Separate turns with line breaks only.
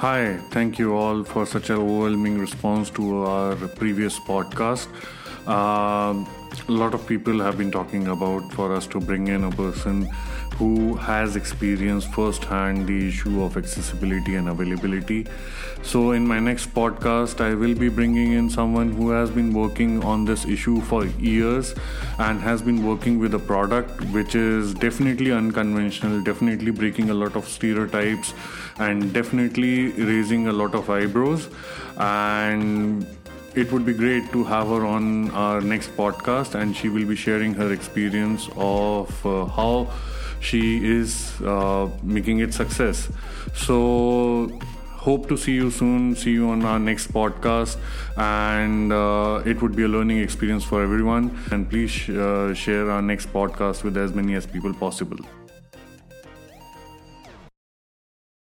Hi, thank you all for such an overwhelming response to our previous podcast. Um, a lot of people have been talking about for us to bring in a person who has experienced firsthand the issue of accessibility and availability. So, in my next podcast, I will be bringing in someone who has been working on this issue for years and has been working with a product which is definitely unconventional, definitely breaking a lot of stereotypes, and definitely raising a lot of eyebrows. And it would be great to have her on our next podcast and she will be sharing her experience of uh, how she is uh, making it success. So, hope to see you soon. See you on our next podcast, and uh, it would be a learning experience for everyone. And please uh, share our next podcast with as many as people possible.